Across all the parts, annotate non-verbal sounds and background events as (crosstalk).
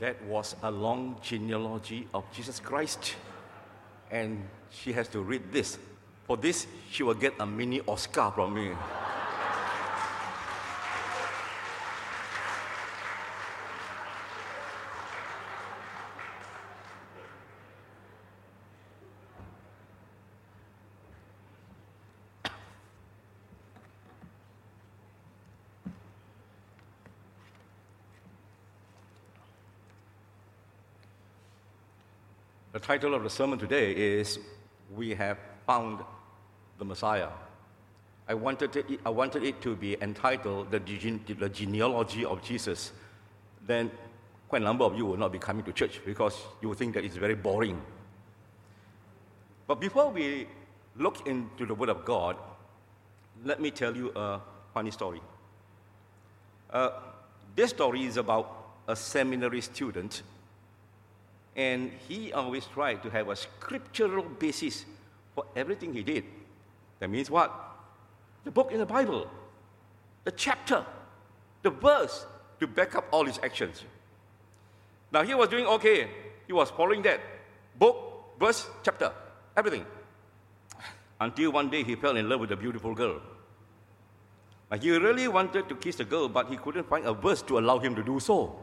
That was a long genealogy of Jesus Christ. And she has to read this. For this, she will get a mini Oscar from me. The title of the sermon today is We Have Found the Messiah. I wanted, it, I wanted it to be entitled the, Gene, the Genealogy of Jesus. Then, quite a number of you will not be coming to church because you will think that it's very boring. But before we look into the Word of God, let me tell you a funny story. Uh, this story is about a seminary student and he always tried to have a scriptural basis for everything he did. That means what? The book in the Bible, the chapter, the verse to back up all his actions. Now he was doing okay. He was following that book, verse, chapter, everything. Until one day he fell in love with a beautiful girl. Now, he really wanted to kiss the girl, but he couldn't find a verse to allow him to do so.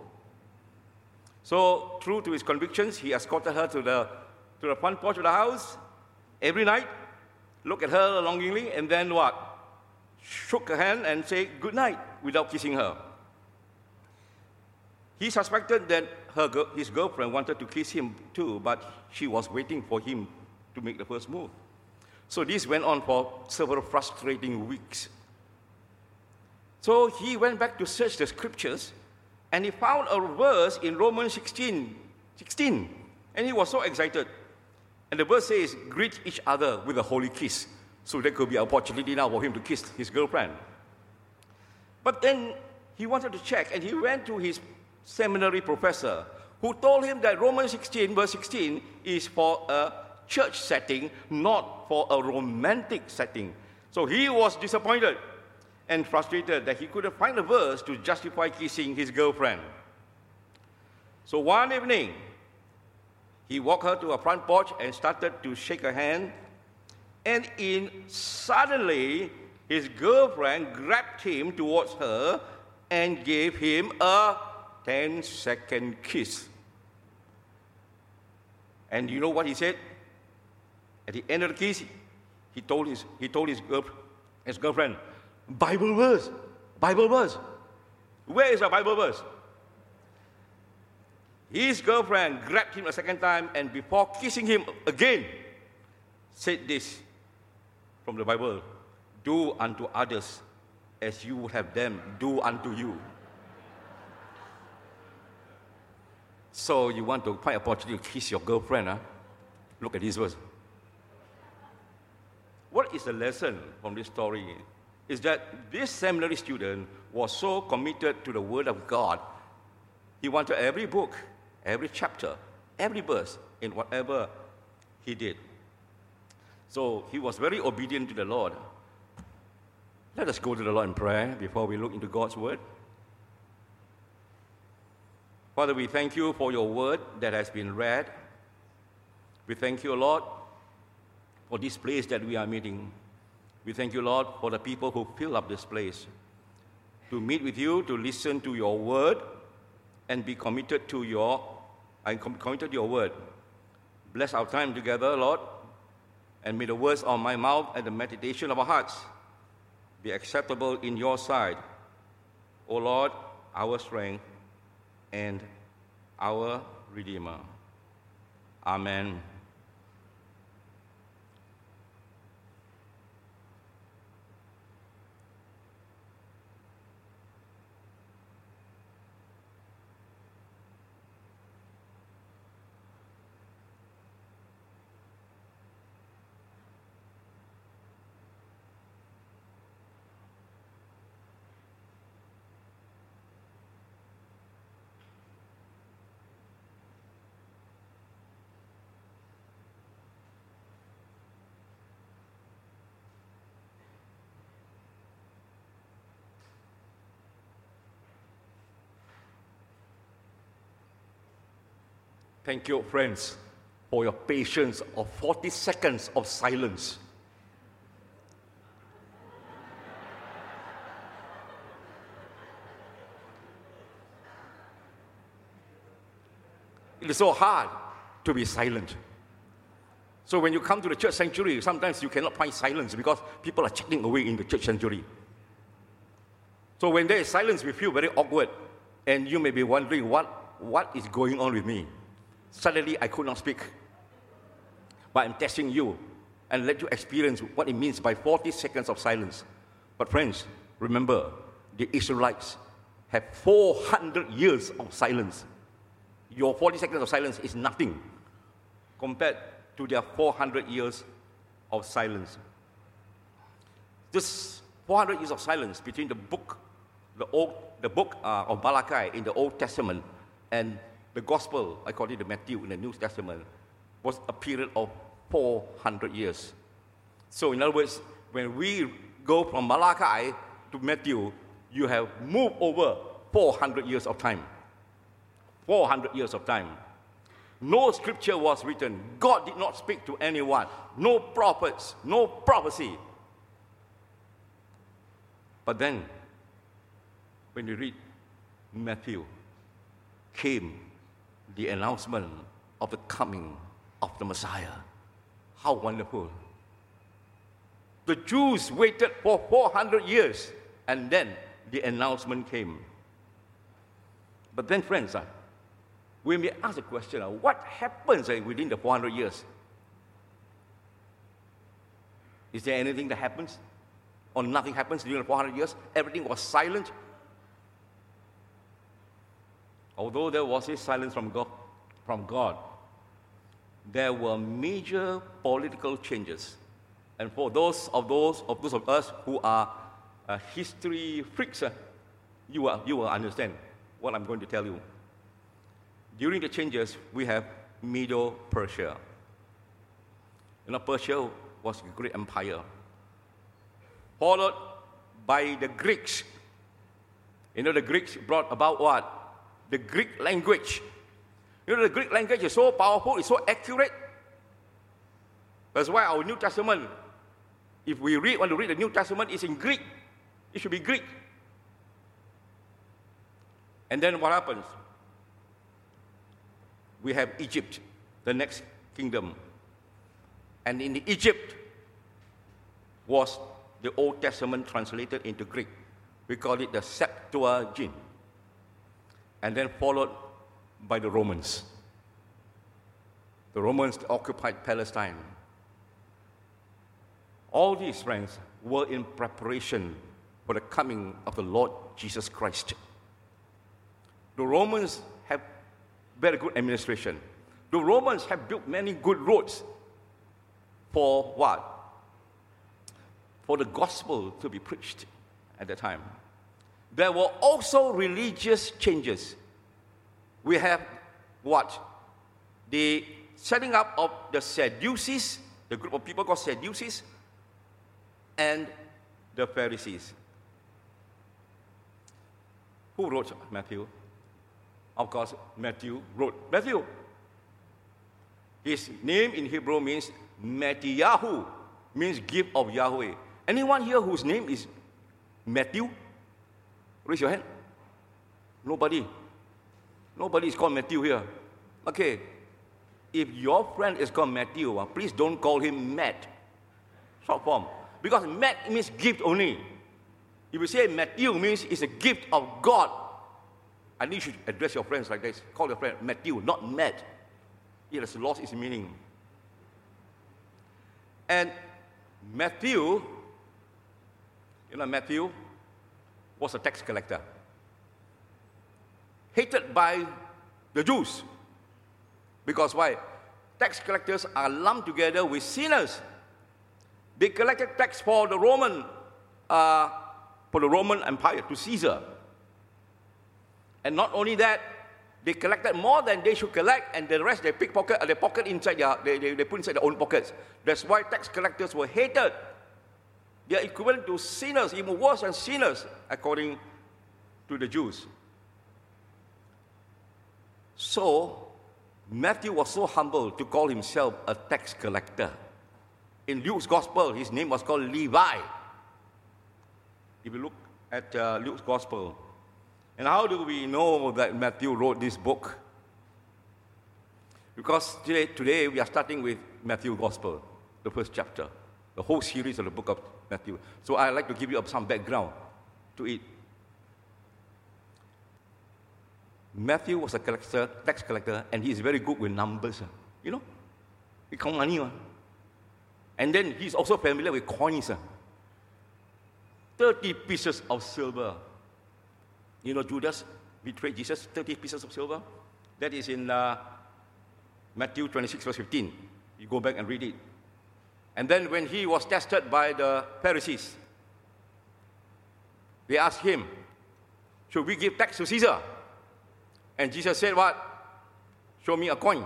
So, true to his convictions, he escorted her to the, to the front porch of the house every night, looked at her longingly, and then what? Shook her hand and said good night without kissing her. He suspected that her, his girlfriend wanted to kiss him too, but she was waiting for him to make the first move. So this went on for several frustrating weeks. So he went back to search the scriptures and he found a verse in Romans 16, 16, and he was so excited. And the verse says, greet each other with a holy kiss. So there could be an opportunity now for him to kiss his girlfriend. But then he wanted to check, and he went to his seminary professor, who told him that Romans 16, verse 16, is for a church setting, not for a romantic setting. So he was disappointed and frustrated that he couldn't find a verse to justify kissing his girlfriend. So one evening, he walked her to a front porch and started to shake her hand. And in suddenly, his girlfriend grabbed him towards her and gave him a 10 second kiss. And you know what he said? At the end of the kiss, he told his, he told his, girl, his girlfriend, Bible verse. Bible verse. Where is the Bible verse? His girlfriend grabbed him a second time and before kissing him again, said this from the Bible Do unto others as you would have them do unto you. So you want to find opportunity to kiss your girlfriend, huh? Look at this verse. What is the lesson from this story? Is that this seminary student was so committed to the Word of God, he wanted every book, every chapter, every verse in whatever he did. So he was very obedient to the Lord. Let us go to the Lord in prayer before we look into God's Word. Father, we thank you for your Word that has been read. We thank you, Lord, for this place that we are meeting. We thank you, Lord, for the people who fill up this place to meet with you, to listen to your word, and be committed to your and committed to your word. Bless our time together, Lord, and may the words of my mouth and the meditation of our hearts be acceptable in your sight. O Lord, our strength and our Redeemer. Amen. Thank you, friends, for your patience of 40 seconds of silence. It is so hard to be silent. So when you come to the church sanctuary, sometimes you cannot find silence because people are chatting away in the church sanctuary. So when there is silence, we feel very awkward. And you may be wondering, what, what is going on with me? Suddenly, I could not speak. But I'm testing you and let you experience what it means by 40 seconds of silence. But, friends, remember, the Israelites have 400 years of silence. Your 40 seconds of silence is nothing compared to their 400 years of silence. This 400 years of silence between the book, the, old, the book uh, of Malachi in the Old Testament and the gospel, according to Matthew in the New Testament, was a period of 400 years. So, in other words, when we go from Malachi to Matthew, you have moved over 400 years of time. 400 years of time. No scripture was written. God did not speak to anyone. No prophets, no prophecy. But then, when you read Matthew, came the announcement of the coming of the Messiah. How wonderful. The Jews waited for 400 years and then the announcement came. But then, friends, uh, we may ask the question uh, what happens uh, within the 400 years? Is there anything that happens? Or nothing happens during the 400 years? Everything was silent? Although there was this silence from God, from God, there were major political changes. And for those of those of those of us who are uh, history freaks, uh, you, will, you will understand what I'm going to tell you. During the changes, we have Middle Persia. You know, Persia was a great empire, followed by the Greeks. You know, the Greeks brought about what? The Greek language. You know, the Greek language is so powerful, it's so accurate. That's why our New Testament, if we read, want to read the New Testament, is in Greek. It should be Greek. And then what happens? We have Egypt, the next kingdom. And in Egypt was the Old Testament translated into Greek. We call it the Septuagint and then followed by the Romans. The Romans occupied Palestine. All these, friends, were in preparation for the coming of the Lord Jesus Christ. The Romans have very good administration. The Romans have built many good roads for what? For the gospel to be preached at that time there were also religious changes. We have what? The setting up of the Sadducees, the group of people called Sadducees, and the Pharisees. Who wrote Matthew? Of course, Matthew wrote. Matthew. His name in Hebrew means Matthew, means gift of Yahweh. Anyone here whose name is Matthew? Raise your hand. Nobody. Nobody is called Matthew here. Okay. If your friend is called Matthew, uh, please don't call him Matt. Short form. Because Matt means gift only. If you say Matthew means it's a gift of God, I need you to address your friends like this. Call your friend Matthew, not Matt. It has lost its meaning. And Matthew, you know Matthew, was a tax collector, hated by the Jews. Because why? Tax collectors are lumped together with sinners. They collected tax for the Roman, uh, for the Roman Empire to Caesar. And not only that, they collected more than they should collect, and the rest they pickpocket, they pocket inside their, they, they, they put inside their own pockets. That's why tax collectors were hated they are equivalent to sinners, even worse than sinners, according to the Jews. So, Matthew was so humble to call himself a tax collector. In Luke's gospel, his name was called Levi. If you look at uh, Luke's gospel, and how do we know that Matthew wrote this book? Because today, today we are starting with Matthew Gospel, the first chapter, the whole series of the book of Matthew. So I'd like to give you some background to it. Matthew was a collector, tax collector, and he is very good with numbers. Ah. You know, he count money. Ah. And then he's also familiar with coins. Ah. 30 pieces of silver. You know, Judas betrayed Jesus, 30 pieces of silver. That is in uh, Matthew 26, verse 15. You go back and read it. And then when he was tested by the Pharisees, they asked him, Should we give tax to Caesar? And Jesus said, What? Show me a coin.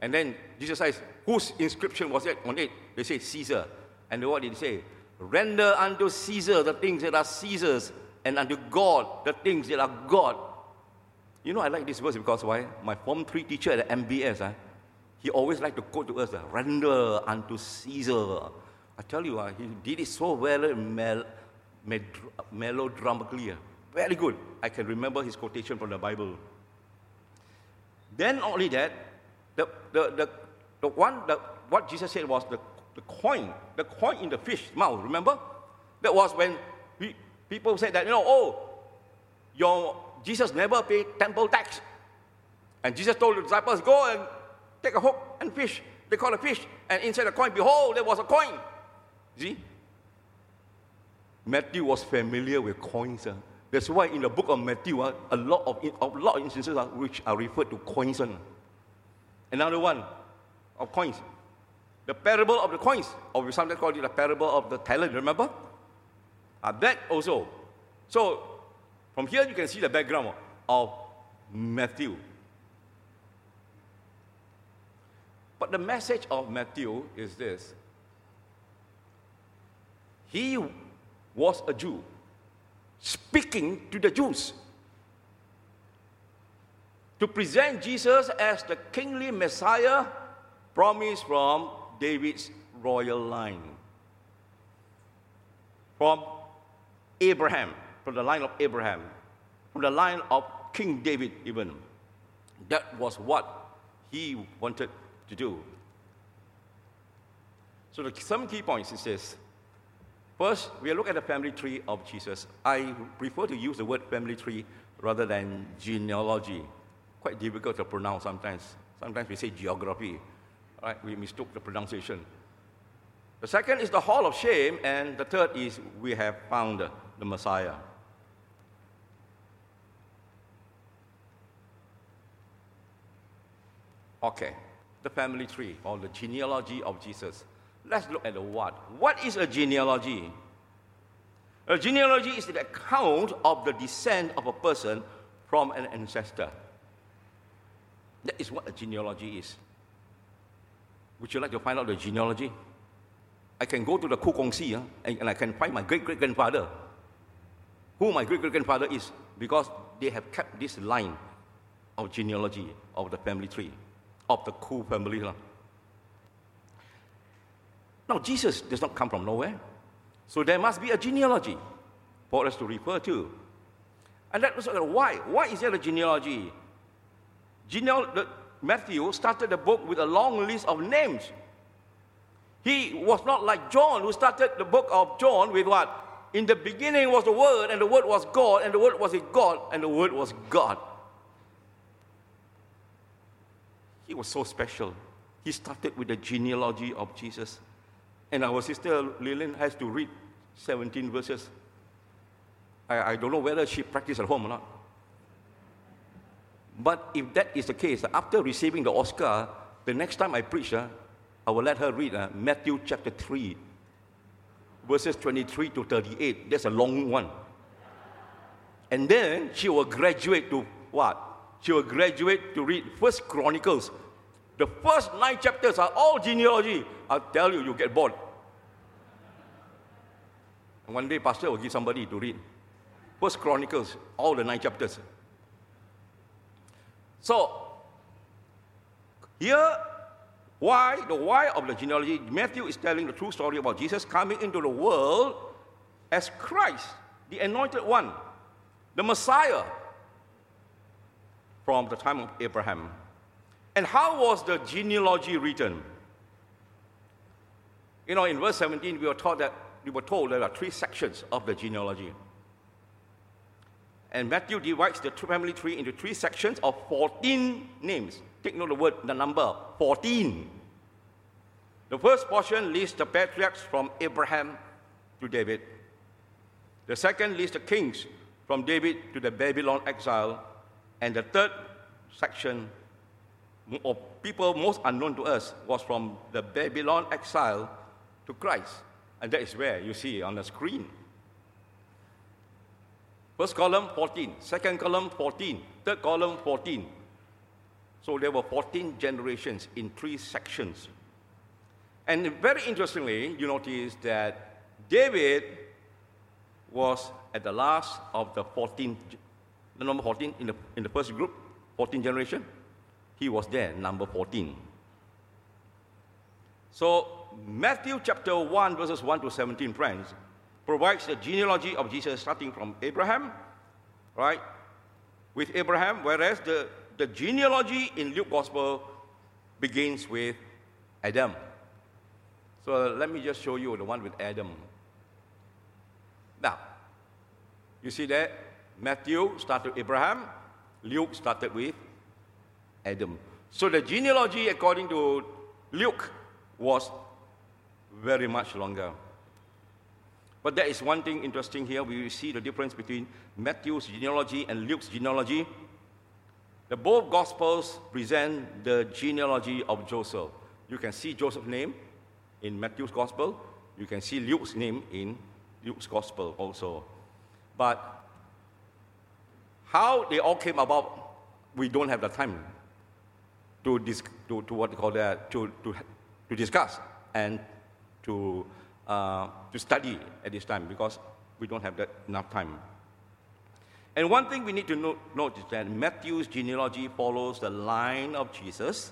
And then Jesus says, Whose inscription was it on it? They say, Caesar. And what did he say? Render unto Caesar the things that are Caesar's, and unto God the things that are God. You know, I like this verse because why? My Form 3 teacher at MBS, uh, he always liked to quote to us, uh, render unto Caesar. I tell you, uh, he did it so well, mel- melodramatically. Uh, very good. I can remember his quotation from the Bible. Then only that, the, the, the, the one, the, what Jesus said was the, the coin, the coin in the fish mouth, remember? That was when we, people said that, you know, oh, your Jesus never paid temple tax. And Jesus told the disciples, go and take a hook and fish. They caught a fish, and inside the coin, behold, there was a coin. See? Matthew was familiar with coins. Uh. That's why in the book of Matthew, uh, a, lot of, a lot of instances uh, which are referred to coins. Another one of coins. The parable of the coins, or we sometimes call it the parable of the talent, remember? Uh, that also. So, from here you can see the background of Matthew. But the message of Matthew is this He was a Jew speaking to the Jews to present Jesus as the kingly Messiah promised from David's royal line. From Abraham, from the line of Abraham, from the line of King David, even. That was what he wanted to do. So, the, some key points is this First, we'll look at the family tree of Jesus. I prefer to use the word family tree rather than genealogy. Quite difficult to pronounce sometimes. Sometimes we say geography. Right? We mistook the pronunciation. The second is the hall of shame, and the third is we have found the Messiah. Okay, the family tree or the genealogy of Jesus. Let's look at the what. What is a genealogy? A genealogy is the account of the descent of a person from an ancestor. That is what a genealogy is. Would you like to find out the genealogy? I can go to the Khoo Kongsi uh, and, and I can find my great great grandfather. Who my great great grandfather is, because they have kept this line of genealogy of the family tree, of the Khoo family. Now, Jesus does not come from nowhere. So there must be a genealogy for us to refer to. And that was why. Why is there a genealogy? Geneal- the, Matthew started the book with a long list of names. He was not like John, who started the book of John with what? In the beginning was the Word, and the Word was God, and the Word was with God, and the Word was God. He was so special. He started with the genealogy of Jesus. And our sister Lillian has to read 17 verses. I, I don't know whether she practiced at home or not. But if that is the case, after receiving the Oscar, the next time I preach, uh, I will let her read uh, Matthew chapter 3, verses 23 to 38. That's a long one. And then she will graduate to what? She will graduate to read First Chronicles the first nine chapters are all genealogy. I'll tell you, you get bored. And one day, pastor will give somebody to read. First Chronicles, all the nine chapters. So, Here, why, the why of the genealogy, Matthew is telling the true story about Jesus coming into the world as Christ, the anointed one, the Messiah from the time of Abraham. And how was the genealogy written? You know, in verse 17, we were taught that we were told there are three sections of the genealogy. And Matthew divides the family tree into three sections of 14 names. Take note of the word, the number 14. The first portion lists the patriarchs from Abraham to David. The second lists the kings from David to the Babylon exile. And the third section of people most unknown to us was from the Babylon exile to Christ. And that is where you see on the screen. First column, 14. Second column, 14. Third column, 14. So there were 14 generations in three sections. And very interestingly, you notice that David was at the last of the 14, the number 14 in the, in the first group, 14 generation. He was there, number 14. So Matthew chapter 1, verses 1 to 17, friends, provides the genealogy of Jesus starting from Abraham, right? With Abraham, whereas the, the genealogy in Luke Gospel begins with Adam. So let me just show you the one with Adam. Now, you see that Matthew started with Abraham, Luke started with Adam. So the genealogy, according to Luke, was very much longer. But there is one thing interesting here. We see the difference between Matthew's genealogy and Luke's genealogy. The both Gospels present the genealogy of Joseph. You can see Joseph's name in Matthew's Gospel. You can see Luke's name in Luke's Gospel also. But how they all came about, we don't have the time to, dis- to, to what call that, to, to, to discuss and to, uh, to study at this time because we don't have that enough time. And one thing we need to note, note is that Matthew's genealogy follows the line of Jesus,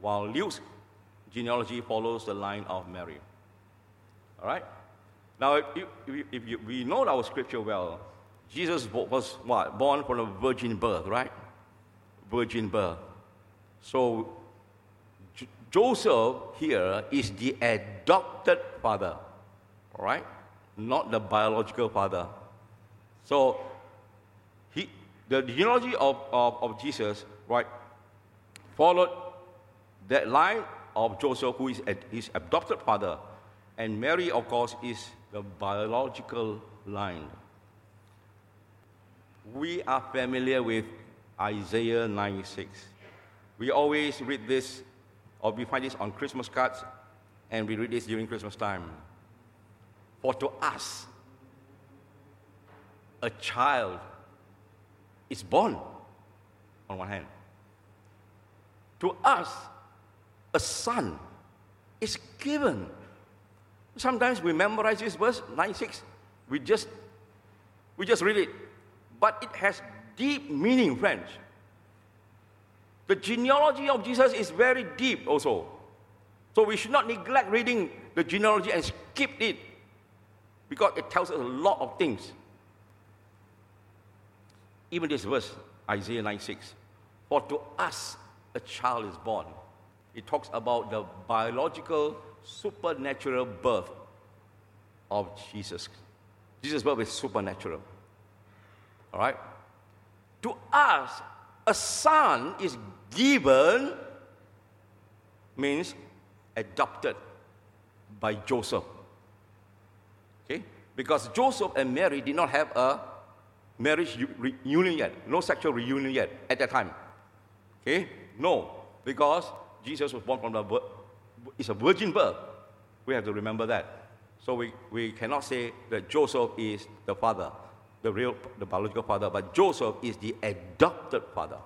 while Luke's genealogy follows the line of Mary. All right? Now, if, if, if you, we know our scripture well, Jesus was what? Born from a virgin birth, right? Virgin birth. So Joseph here is the adopted father, right? Not the biological father. So, he, the genealogy of, of, of Jesus, right, followed that line of Joseph, who is his adopted father, and Mary, of course, is the biological line. We are familiar with Isaiah 96. We always read this or we find this on Christmas cards, and we read this during Christmas time. For to us, a child is born, on one hand. To us, a son is given. Sometimes we memorize this verse 96. We just we just read it. But it has deep meaning, friends. The genealogy of Jesus is very deep also. So we should not neglect reading the genealogy and skip it because it tells us a lot of things. Even this verse, Isaiah 9 6. For to us a child is born. It talks about the biological, supernatural birth of Jesus. Jesus' birth is supernatural. All right? To us, a son is given means adopted by Joseph. Okay? Because Joseph and Mary did not have a marriage reunion yet, no sexual reunion yet at that time. Okay? No, because Jesus was born from the it's a virgin birth. We have to remember that. So we, we cannot say that Joseph is the father the real, the biological father, but Joseph is the adopted father.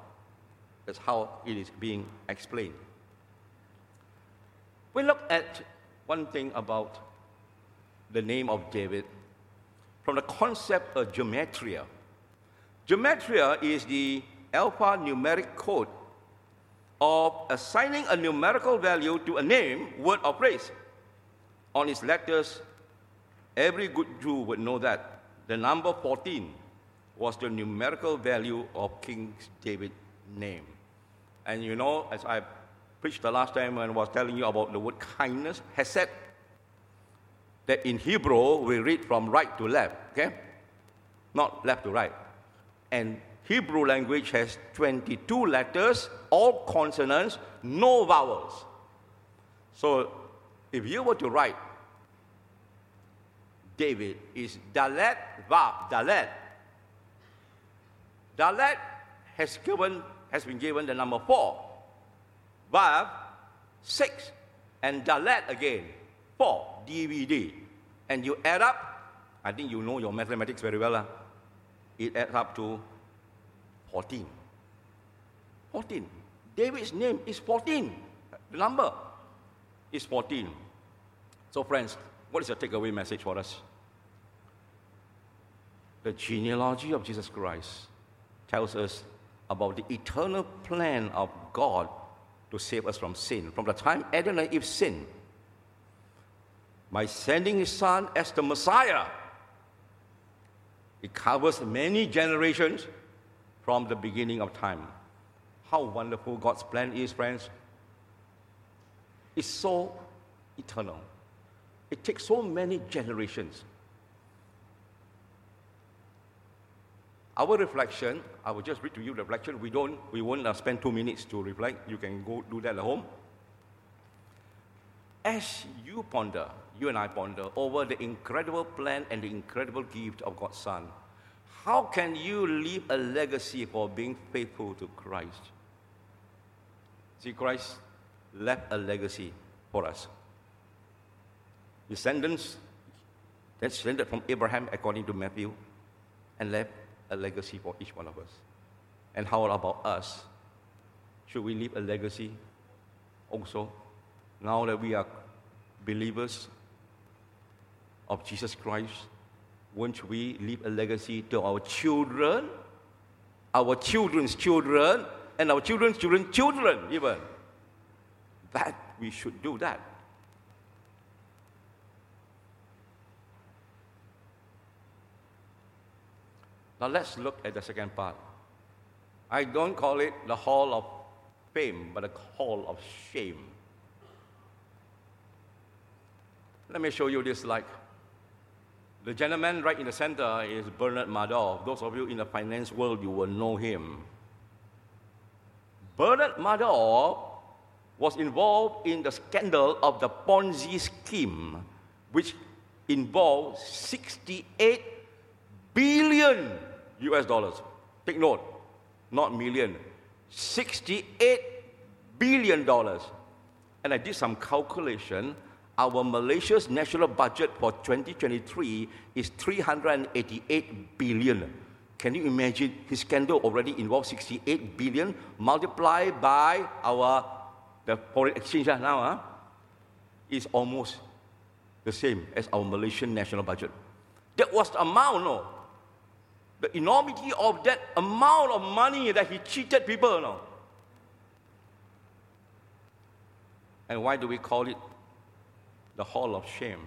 That's how it is being explained. We look at one thing about the name of David from the concept of gematria. Gematria is the alphanumeric code of assigning a numerical value to a name, word, or phrase. On its letters, every good Jew would know that the number 14 was the numerical value of King David's name. And you know, as I preached the last time I was telling you about the word kindness, hesed, that in Hebrew we read from right to left, okay? Not left to right. And Hebrew language has 22 letters, all consonants, no vowels. So if you were to write David is Dalet Vav, Dalet. Dalet has, given, has been given the number four. Vav, six. And Dalet again, four, DVD. And you add up, I think you know your mathematics very well. Huh? It adds up to 14. 14. David's name is 14. The number is 14. So, friends, what is your takeaway message for us? The genealogy of Jesus Christ tells us about the eternal plan of God to save us from sin. From the time Adam and Eve sinned, by sending his son as the Messiah, it covers many generations from the beginning of time. How wonderful God's plan is, friends. It's so eternal. It takes so many generations. Our reflection, I will just read to you the reflection. We don't, we won't uh, spend two minutes to reflect. You can go do that at home. As you ponder, you and I ponder over the incredible plan and the incredible gift of God's Son, how can you leave a legacy for being faithful to Christ? See, Christ left a legacy for us descendants descended from Abraham according to Matthew and left a legacy for each one of us. And how about us? Should we leave a legacy also now that we are believers of Jesus Christ? Won't we leave a legacy to our children, our children's children, and our children's children's children, even? That we should do that. Now let's look at the second part. I don't call it the hall of fame, but the hall of shame. Let me show you this slide. The gentleman right in the center is Bernard Madoff. Those of you in the finance world, you will know him. Bernard Madoff was involved in the scandal of the Ponzi scheme, which involved 68 billion US dollars. Take note, not million, 68 billion dollars. And I did some calculation. Our Malaysia's national budget for 2023 is 388 billion. Can you imagine his scandal already involved 68 billion multiplied by our the foreign exchange now huh, is almost the same as our Malaysian national budget. That was the amount, no? The enormity of that amount of money that he cheated people. Know? And why do we call it the Hall of Shame?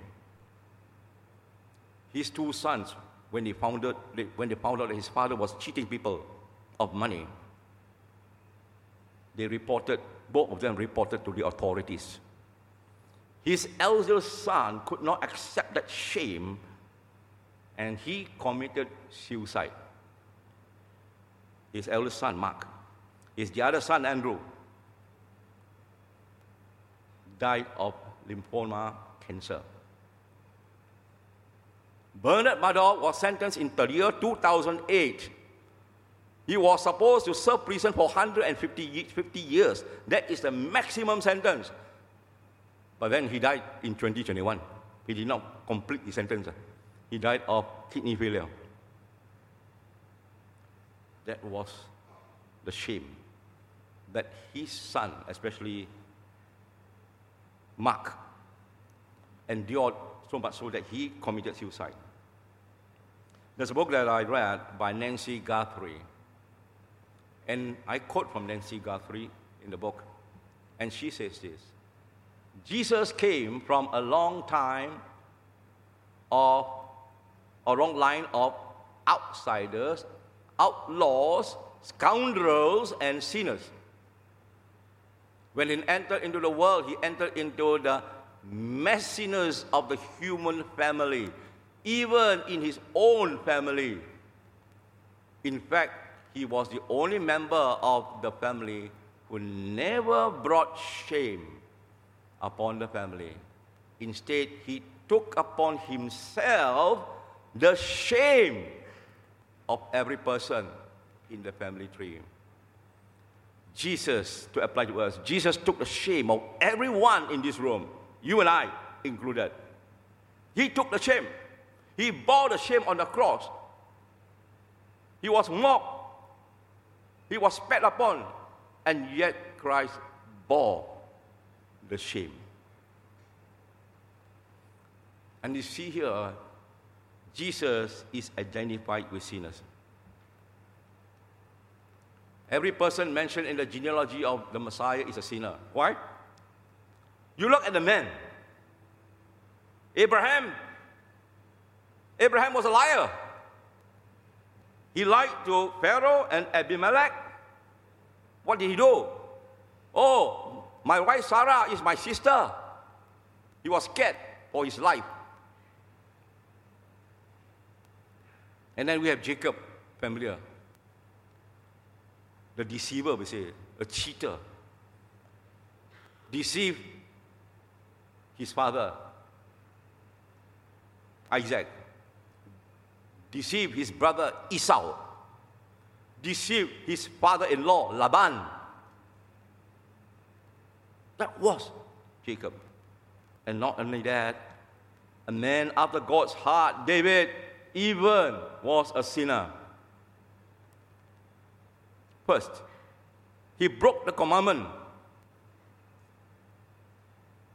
His two sons, when they found out, when they found out that his father was cheating people of money, they reported, both of them reported to the authorities. His elder son could not accept that shame and he committed suicide. His eldest son, Mark, his the other son, Andrew, died of lymphoma cancer. Bernard Madoff was sentenced in the year 2008. He was supposed to serve prison for 150 50 years. That is the maximum sentence. But then he died in 2021. He did not complete the sentence. Ah. He died of kidney failure. That was the shame that his son, especially Mark, endured so much so that he committed suicide. There's a book that I read by Nancy Guthrie. And I quote from Nancy Guthrie in the book. And she says this Jesus came from a long time of a long line of outsiders, outlaws, scoundrels, and sinners. When he entered into the world, he entered into the messiness of the human family, even in his own family. In fact, he was the only member of the family who never brought shame upon the family. Instead, he took upon himself the shame of every person in the family tree. Jesus, to apply to us, Jesus took the shame of everyone in this room, you and I included. He took the shame. He bore the shame on the cross. He was mocked. He was spat upon. And yet Christ bore the shame. And you see here, Jesus is identified with sinners. Every person mentioned in the genealogy of the Messiah is a sinner. Why? You look at the men. Abraham. Abraham was a liar. He lied to Pharaoh and Abimelech. What did he do? Oh, my wife Sarah is my sister. He was scared for his life. And then we have Jacob, familiar. The deceiver, we say, a cheater. Deceived his father, Isaac. Deceived his brother Esau. Deceived his father in law, Laban. That was Jacob. And not only that, a man after God's heart, David, even was a sinner. First, he broke the commandment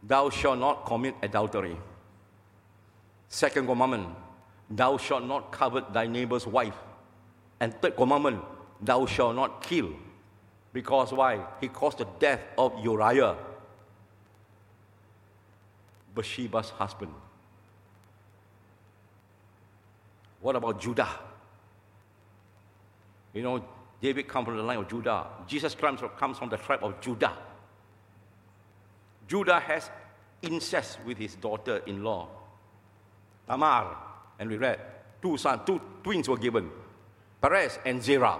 Thou shalt not commit adultery. Second commandment, Thou shalt not covet thy neighbor's wife. And third commandment, Thou shalt not kill. Because why? He caused the death of Uriah, Bathsheba's husband. What about Judah? You know, David comes from the line of Judah. Jesus comes from the tribe of Judah. Judah has incest with his daughter in law, Tamar. And we read, two sons, two twins were given, Perez and Zerah.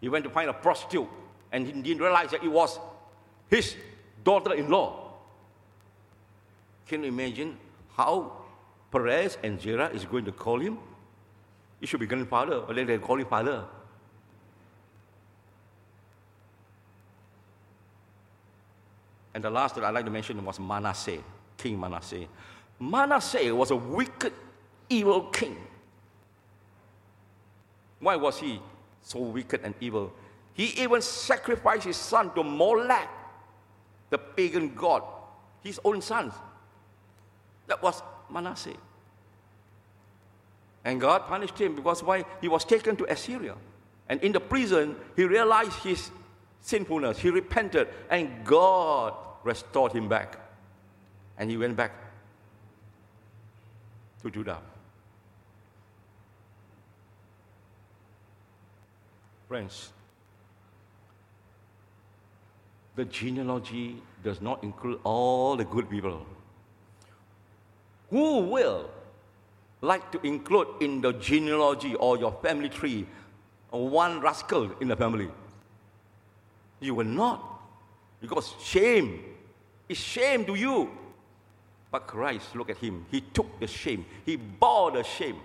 He went to find a prostitute and he didn't realize that it was his daughter in law. Can you imagine how Perez and Zerah is going to call him? He should be grandfather, or then they call him father. And the last that I'd like to mention was Manasseh, King Manasseh. Manasseh was a wicked, evil king. Why was he so wicked and evil? He even sacrificed his son to Molech, the pagan god, his own sons. That was Manasseh. And God punished him because why? He was taken to Assyria. And in the prison, he realized his sinfulness. He repented, and God restored him back. And he went back to Judah. Friends, the genealogy does not include all the good people. Who will like to include in the genealogy or your family tree one rascal in the family? You will not. Because shame is shame to you. But Christ, look at him. He took the shame, he bore the shame.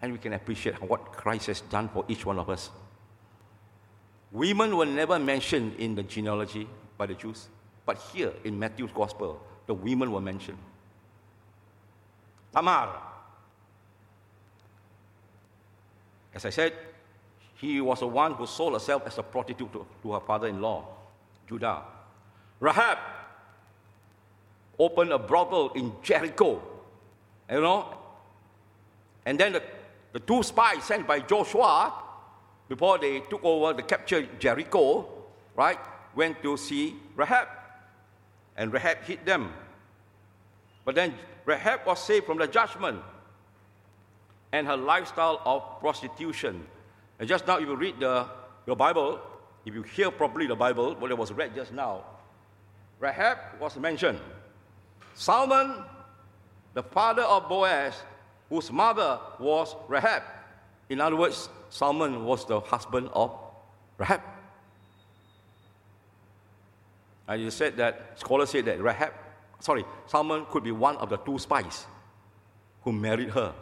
And we can appreciate what Christ has done for each one of us. Women were never mentioned in the genealogy by the Jews, but here in Matthew's Gospel, the women were mentioned. Tamar. As I said, he was the one who sold herself as a prostitute to, to her father in law, Judah. Rahab opened a brothel in Jericho, you know. And then the, the two spies sent by Joshua before they took over the captured Jericho, right, went to see Rahab. And Rahab hid them. But then Rahab was saved from the judgment and her lifestyle of prostitution. And just now, if you read the, your Bible, if you hear properly the Bible, what it was read just now, Rahab was mentioned. Salmon, the father of Boaz, whose mother was Rahab. In other words, Salmon was the husband of Rahab. And you said that, scholars said that Rahab, sorry, Salmon could be one of the two spies who married her,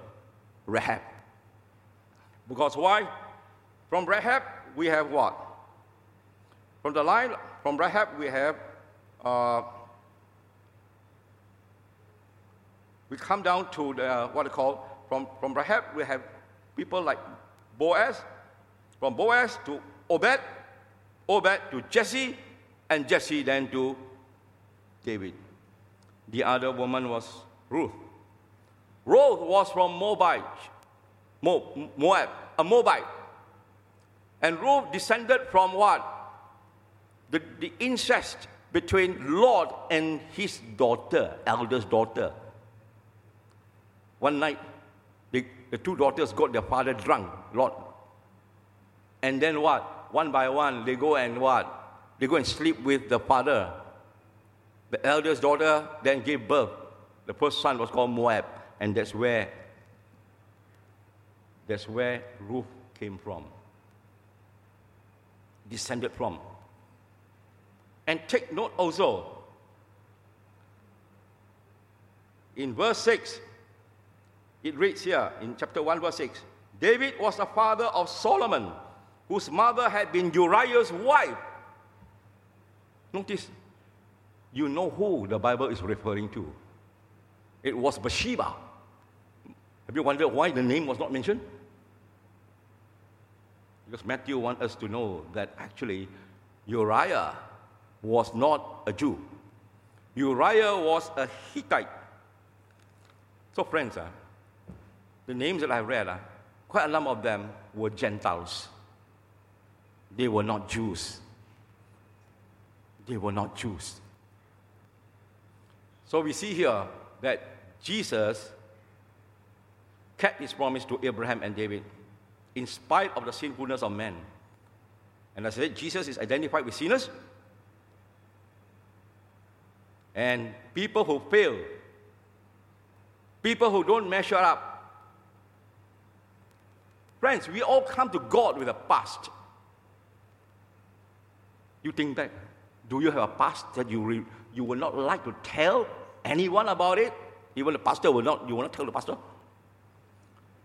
Rahab. Because why? From Rahab, we have what? From the line, from Rahab, we have, uh, we come down to the, what they call, from, from Rahab, we have people like Boaz, from Boaz to Obed, Obed to Jesse, and Jesse then to David. The other woman was Ruth. Ruth was from Moabite, Moab, a Moabite. And Ruth descended from what? The, the incest between Lot and his daughter, eldest daughter. One night, the, the two daughters got their father drunk, Lot. And then what? One by one, they go and what? They go and sleep with the father. The eldest daughter then gave birth. The first son was called Moab, and that's where that's where Ruth came from. Descended from. And take note also, in verse 6, it reads here in chapter 1, verse 6 David was the father of Solomon, whose mother had been Uriah's wife. Notice, you know who the Bible is referring to. It was Bathsheba. Have you wondered why the name was not mentioned? Because Matthew wants us to know that actually Uriah was not a Jew. Uriah was a Hittite. So, friends, uh, the names that I read, uh, quite a number of them were Gentiles. They were not Jews. They were not Jews. So we see here that Jesus kept his promise to Abraham and David in spite of the sinfulness of man. And as I said, Jesus is identified with sinners. And people who fail, people who don't measure up, Friends, we all come to God with a past. You think back. Do you have a past that you, re- you would not like to tell anyone about it? Even the pastor will not, you will not tell the pastor?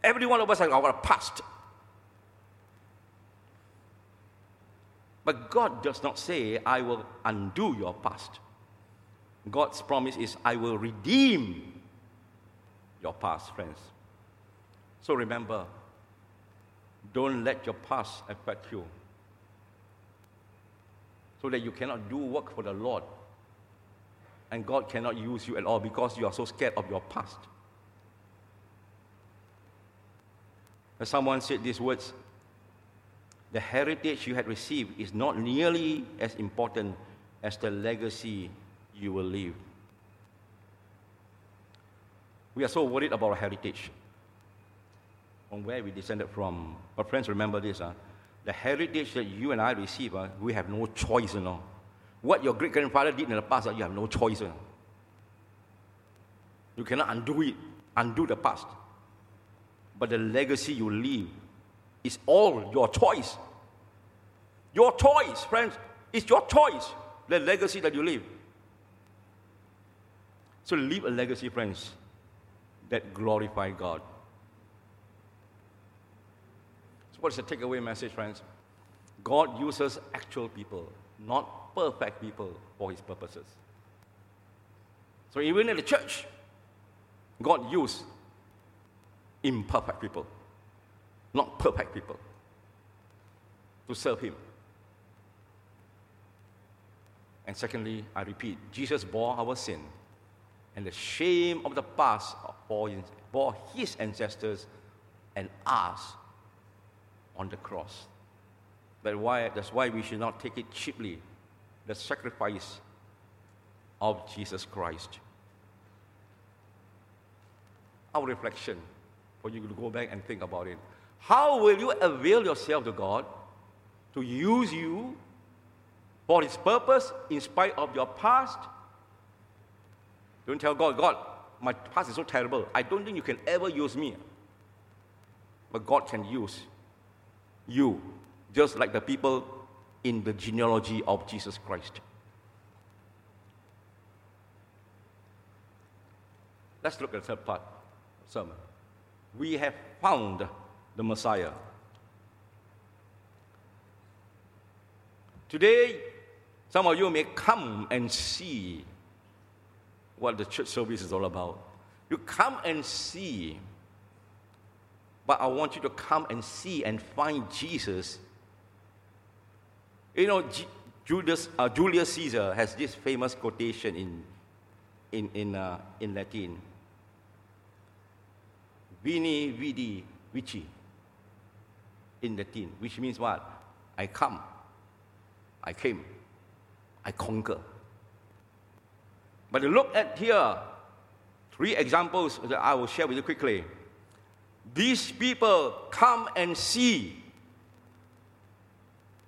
Every one of us has our past. But God does not say, I will undo your past. God's promise is, I will redeem your past, friends. So remember, don't let your past affect you so that you cannot do work for the Lord and God cannot use you at all because you are so scared of your past. As someone said these words, the heritage you had received is not nearly as important as the legacy you will leave. We are so worried about our heritage from where we descended from. But friends, remember this. Uh, the heritage that you and I receive, uh, we have no choice, you know. What your great grandfather did in the past, uh, you have no choice. You, know. you cannot undo it, undo the past. But the legacy you leave is all your choice. Your choice, friends. It's your choice, the legacy that you leave. So leave a legacy, friends, that glorify God. What is the takeaway message, friends? God uses actual people, not perfect people, for his purposes. So even in the church, God used imperfect people, not perfect people, to serve him. And secondly, I repeat, Jesus bore our sin and the shame of the past for his ancestors and us on the cross. That why, that's why we should not take it cheaply, the sacrifice of Jesus Christ. Our reflection for you to go back and think about it. How will you avail yourself to God to use you for His purpose in spite of your past? Don't tell God, God, my past is so terrible. I don't think you can ever use me. But God can use you, just like the people in the genealogy of Jesus Christ. Let's look at the third part sermon. We have found the Messiah. Today, some of you may come and see what the church service is all about. You come and see, but I want you to come and see and find Jesus. You know, G- Julius, uh, Julius Caesar has this famous quotation in, in, in, uh, in Latin Veni, vidi, vici, in Latin, which means what? I come, I came, I conquer. But look at here, three examples that I will share with you quickly. These people come and see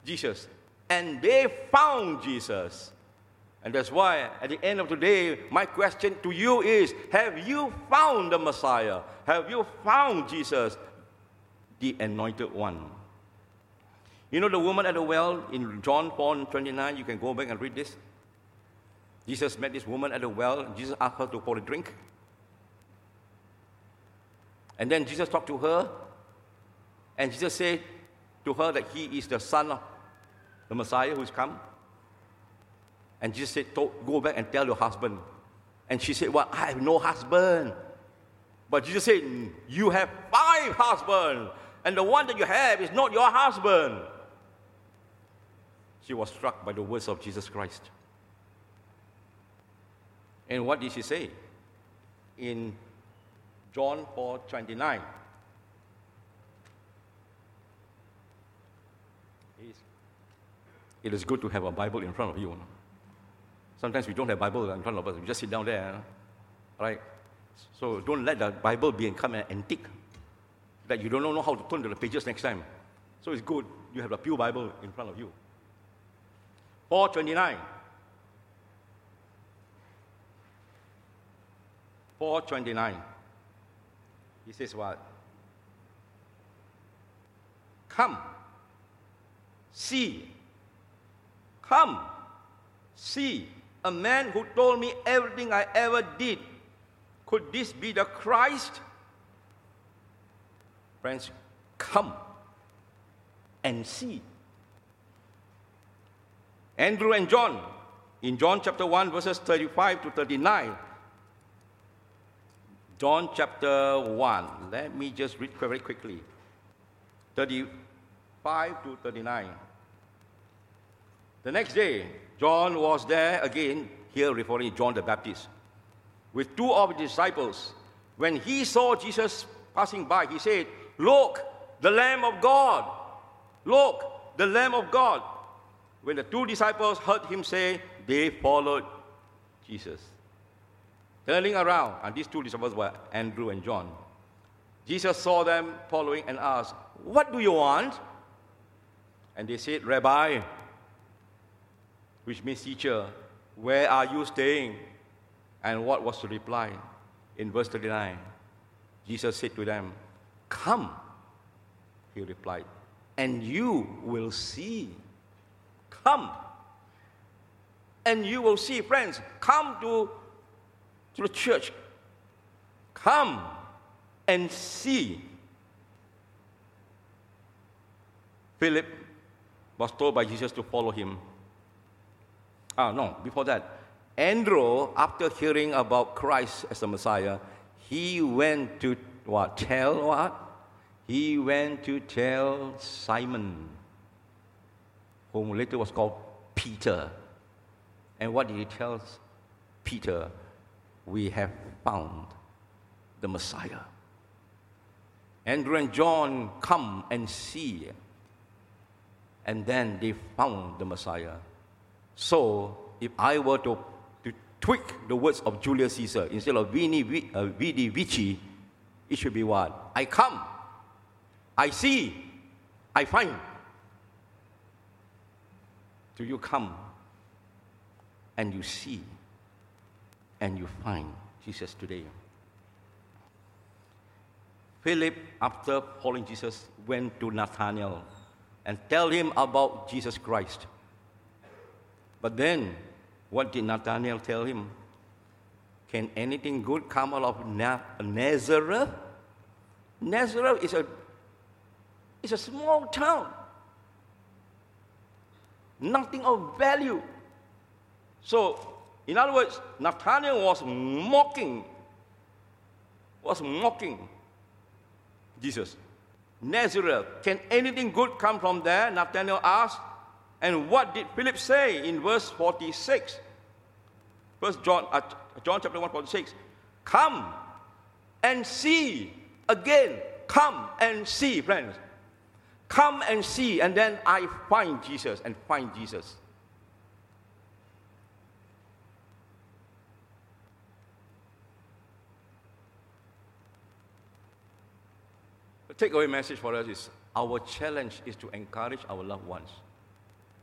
Jesus, and they found Jesus. And that's why, at the end of the day, my question to you is Have you found the Messiah? Have you found Jesus, the anointed one? You know the woman at the well in John 4 29, you can go back and read this. Jesus met this woman at the well. Jesus asked her to pour a drink. And then Jesus talked to her. And Jesus said to her that he is the son of the Messiah who's come. And Jesus said, Go back and tell your husband. And she said, Well, I have no husband. But Jesus said, You have five husbands, and the one that you have is not your husband. She was struck by the words of Jesus Christ. And what did she say? In John 4 29. It is good to have a Bible in front of you. Sometimes we don't have Bible in front of us. We just sit down there, right? So don't let the Bible become an antique that you don't know how to turn to the pages next time. So it's good you have the Pew Bible in front of you. 429. 429. He says what? Come, see, come, see a man who told me everything I ever did. Could this be the Christ? Friends, come and see. Andrew and John, in John chapter 1, verses 35 to 39, John chapter 1. Let me just read very quickly 35 to 39. The next day, John was there again, here referring John the Baptist, with two of his disciples. When he saw Jesus passing by, he said, Look, the Lamb of God. Look, the Lamb of God. When the two disciples heard him say, they followed Jesus. Turning around, and these two disciples were Andrew and John. Jesus saw them following and asked, What do you want? And they said, Rabbi, which means teacher, where are you staying? And what was the reply? In verse 39, Jesus said to them, Come, he replied, and you will see. Come, and you will see. Friends, come to to the church. Come and see. Philip was told by Jesus to follow him. Ah, no, before that, Andrew, after hearing about Christ as the Messiah, he went to what? Tell what? He went to tell Simon, whom later was called Peter. And what did he tell Peter? We have found the Messiah. Andrew and John come and see. and then they found the Messiah. So, if I were to, to tweak the words of Julius Caesar, instead of veni, uh, vidi vici, it should be what? I come, I see, I find. Do you come and you see and you find Jesus today? Philip, after following Jesus, went to Nathanael and tell him about Jesus Christ. But then, what did Nathanael tell him? Can anything good come out of Nazareth? Nazareth is a, is a small town nothing of value. So, in other words, Nathanael was mocking, was mocking Jesus. Nazareth, can anything good come from there? Nathanael asked. And what did Philip say in verse 46? First John, uh, John chapter 1, 46. Come and see again. Come and see, friends. Come and see, and then I find Jesus and find Jesus. Takeaway message for us is our challenge is to encourage our loved ones.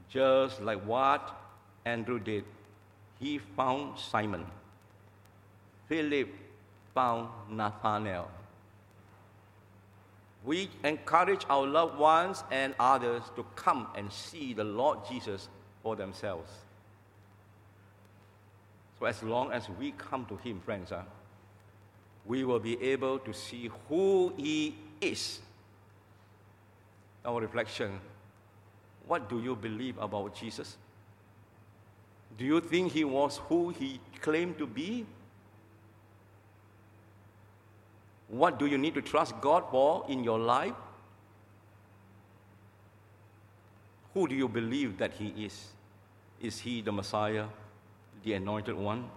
Just like what Andrew did. He found Simon. Philip found Nathanael we encourage our loved ones and others to come and see the Lord Jesus for themselves. So, as long as we come to Him, friends, uh, we will be able to see who He is. Our reflection what do you believe about Jesus? Do you think He was who He claimed to be? What do you need to trust God for in your life? Who do you believe that He is? Is He the Messiah, the Anointed One?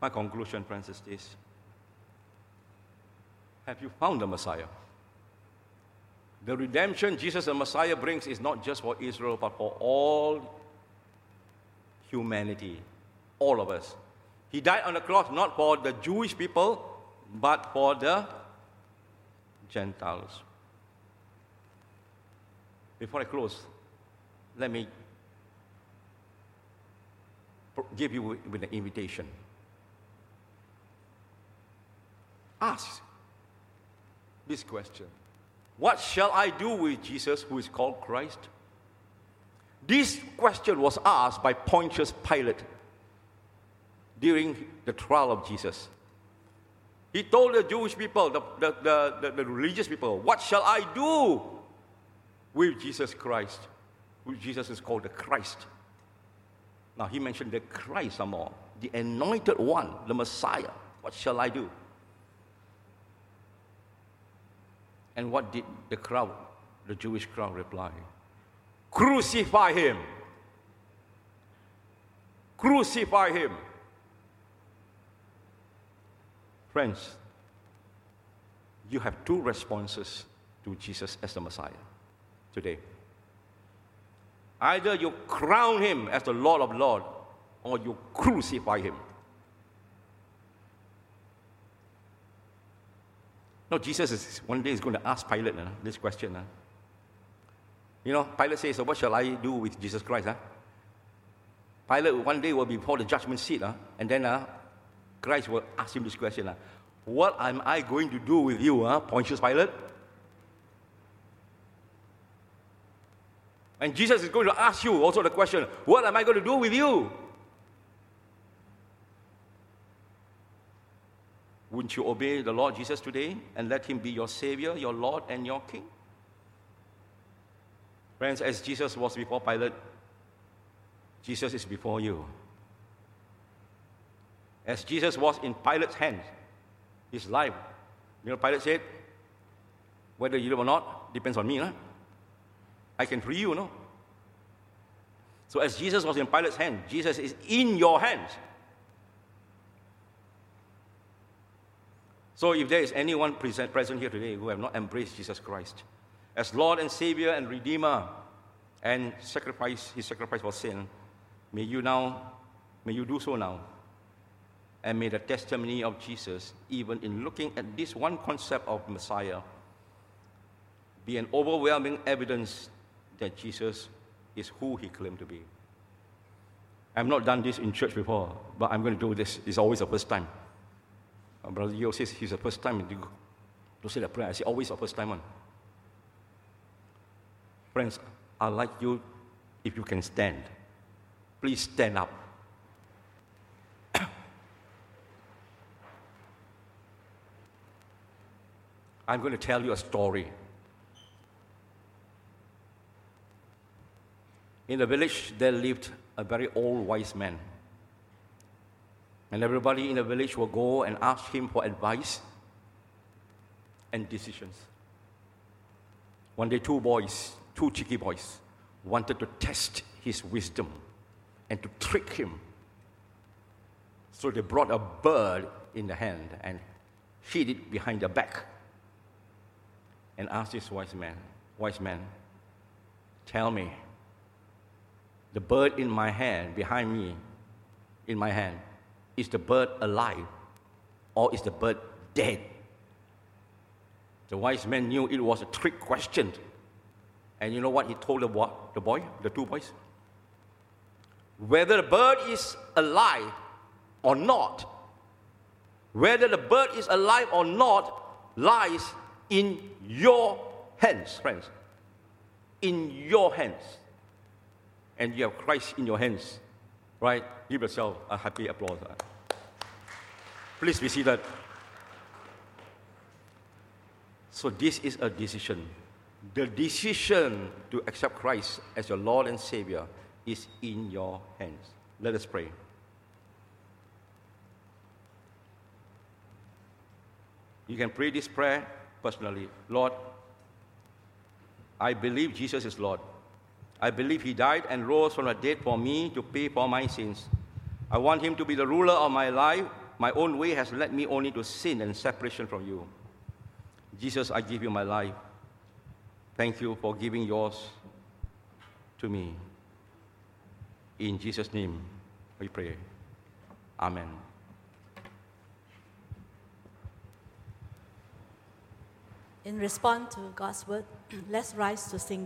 My conclusion, friends, is Have you found the Messiah? The redemption Jesus the Messiah brings is not just for Israel, but for all humanity, all of us. He died on the cross not for the Jewish people, but for the Gentiles. Before I close, let me give you with an invitation. Ask this question What shall I do with Jesus who is called Christ? This question was asked by Pontius Pilate during the trial of Jesus. He told the Jewish people, the, the, the, the, religious people, What shall I do with Jesus Christ? Which Jesus is called the Christ. Now he mentioned the Christ some more, the anointed one, the Messiah. What shall I do? And what did the crowd, the Jewish crowd, reply? Crucify him! Crucify him! Friends, you have two responses to Jesus as the Messiah today. Either you crown him as the Lord of Lords or you crucify him. No, Jesus is one day is going to ask Pilate uh, this question. Uh. You know, Pilate says, so What shall I do with Jesus Christ? Uh? Pilate one day will be before the judgment seat, uh, and then uh, Christ will ask him this question uh, What am I going to do with you, huh, Pontius Pilate? And Jesus is going to ask you also the question What am I going to do with you? Wouldn't you obey the Lord Jesus today and let him be your Savior, your Lord, and your King? Friends, as Jesus was before Pilate, Jesus is before you as Jesus was in Pilate's hands, his life. You know, Pilate said, whether you live or not depends on me. Huh? I can free you, no? So as Jesus was in Pilate's hand, Jesus is in your hands. So if there is anyone present, present here today who have not embraced Jesus Christ, as Lord and Savior and Redeemer and sacrifice his sacrifice for sin, may you now, may you do so now. And may the testimony of Jesus, even in looking at this one concept of Messiah, be an overwhelming evidence that Jesus is who he claimed to be. I've not done this in church before, but I'm going to do this. It's always the first time. Brother Yo says he's the first time to, say the prayer. I say always the first time one. Friends, I'd like you, if you can stand, please stand up. (coughs) I'm going to tell you a story. In the village, there lived a very old wise man. And everybody in the village will go and ask him for advice and decisions. One day, two boys, two cheeky boys, wanted to test his wisdom and to trick him. So they brought a bird in the hand and hid it behind the back and asked this wise man, Wise man, tell me, the bird in my hand, behind me, in my hand, is the bird alive or is the bird dead? The wise man knew it was a trick question. And you know what he told the boy, the boy, the two boys? Whether the bird is alive or not, whether the bird is alive or not, lies in your hands, friends. In your hands. And you have Christ in your hands, right? Give yourself a happy applause. Uh. Please be seated. So, this is a decision. The decision to accept Christ as your Lord and Savior is in your hands. Let us pray. You can pray this prayer personally Lord, I believe Jesus is Lord. I believe He died and rose from the dead for me to pay for my sins. I want Him to be the ruler of my life. My own way has led me only to sin and separation from you. Jesus, I give you my life. Thank you for giving yours to me. In Jesus' name, we pray. Amen. In response to God's word, (clears throat) let's rise to sing this.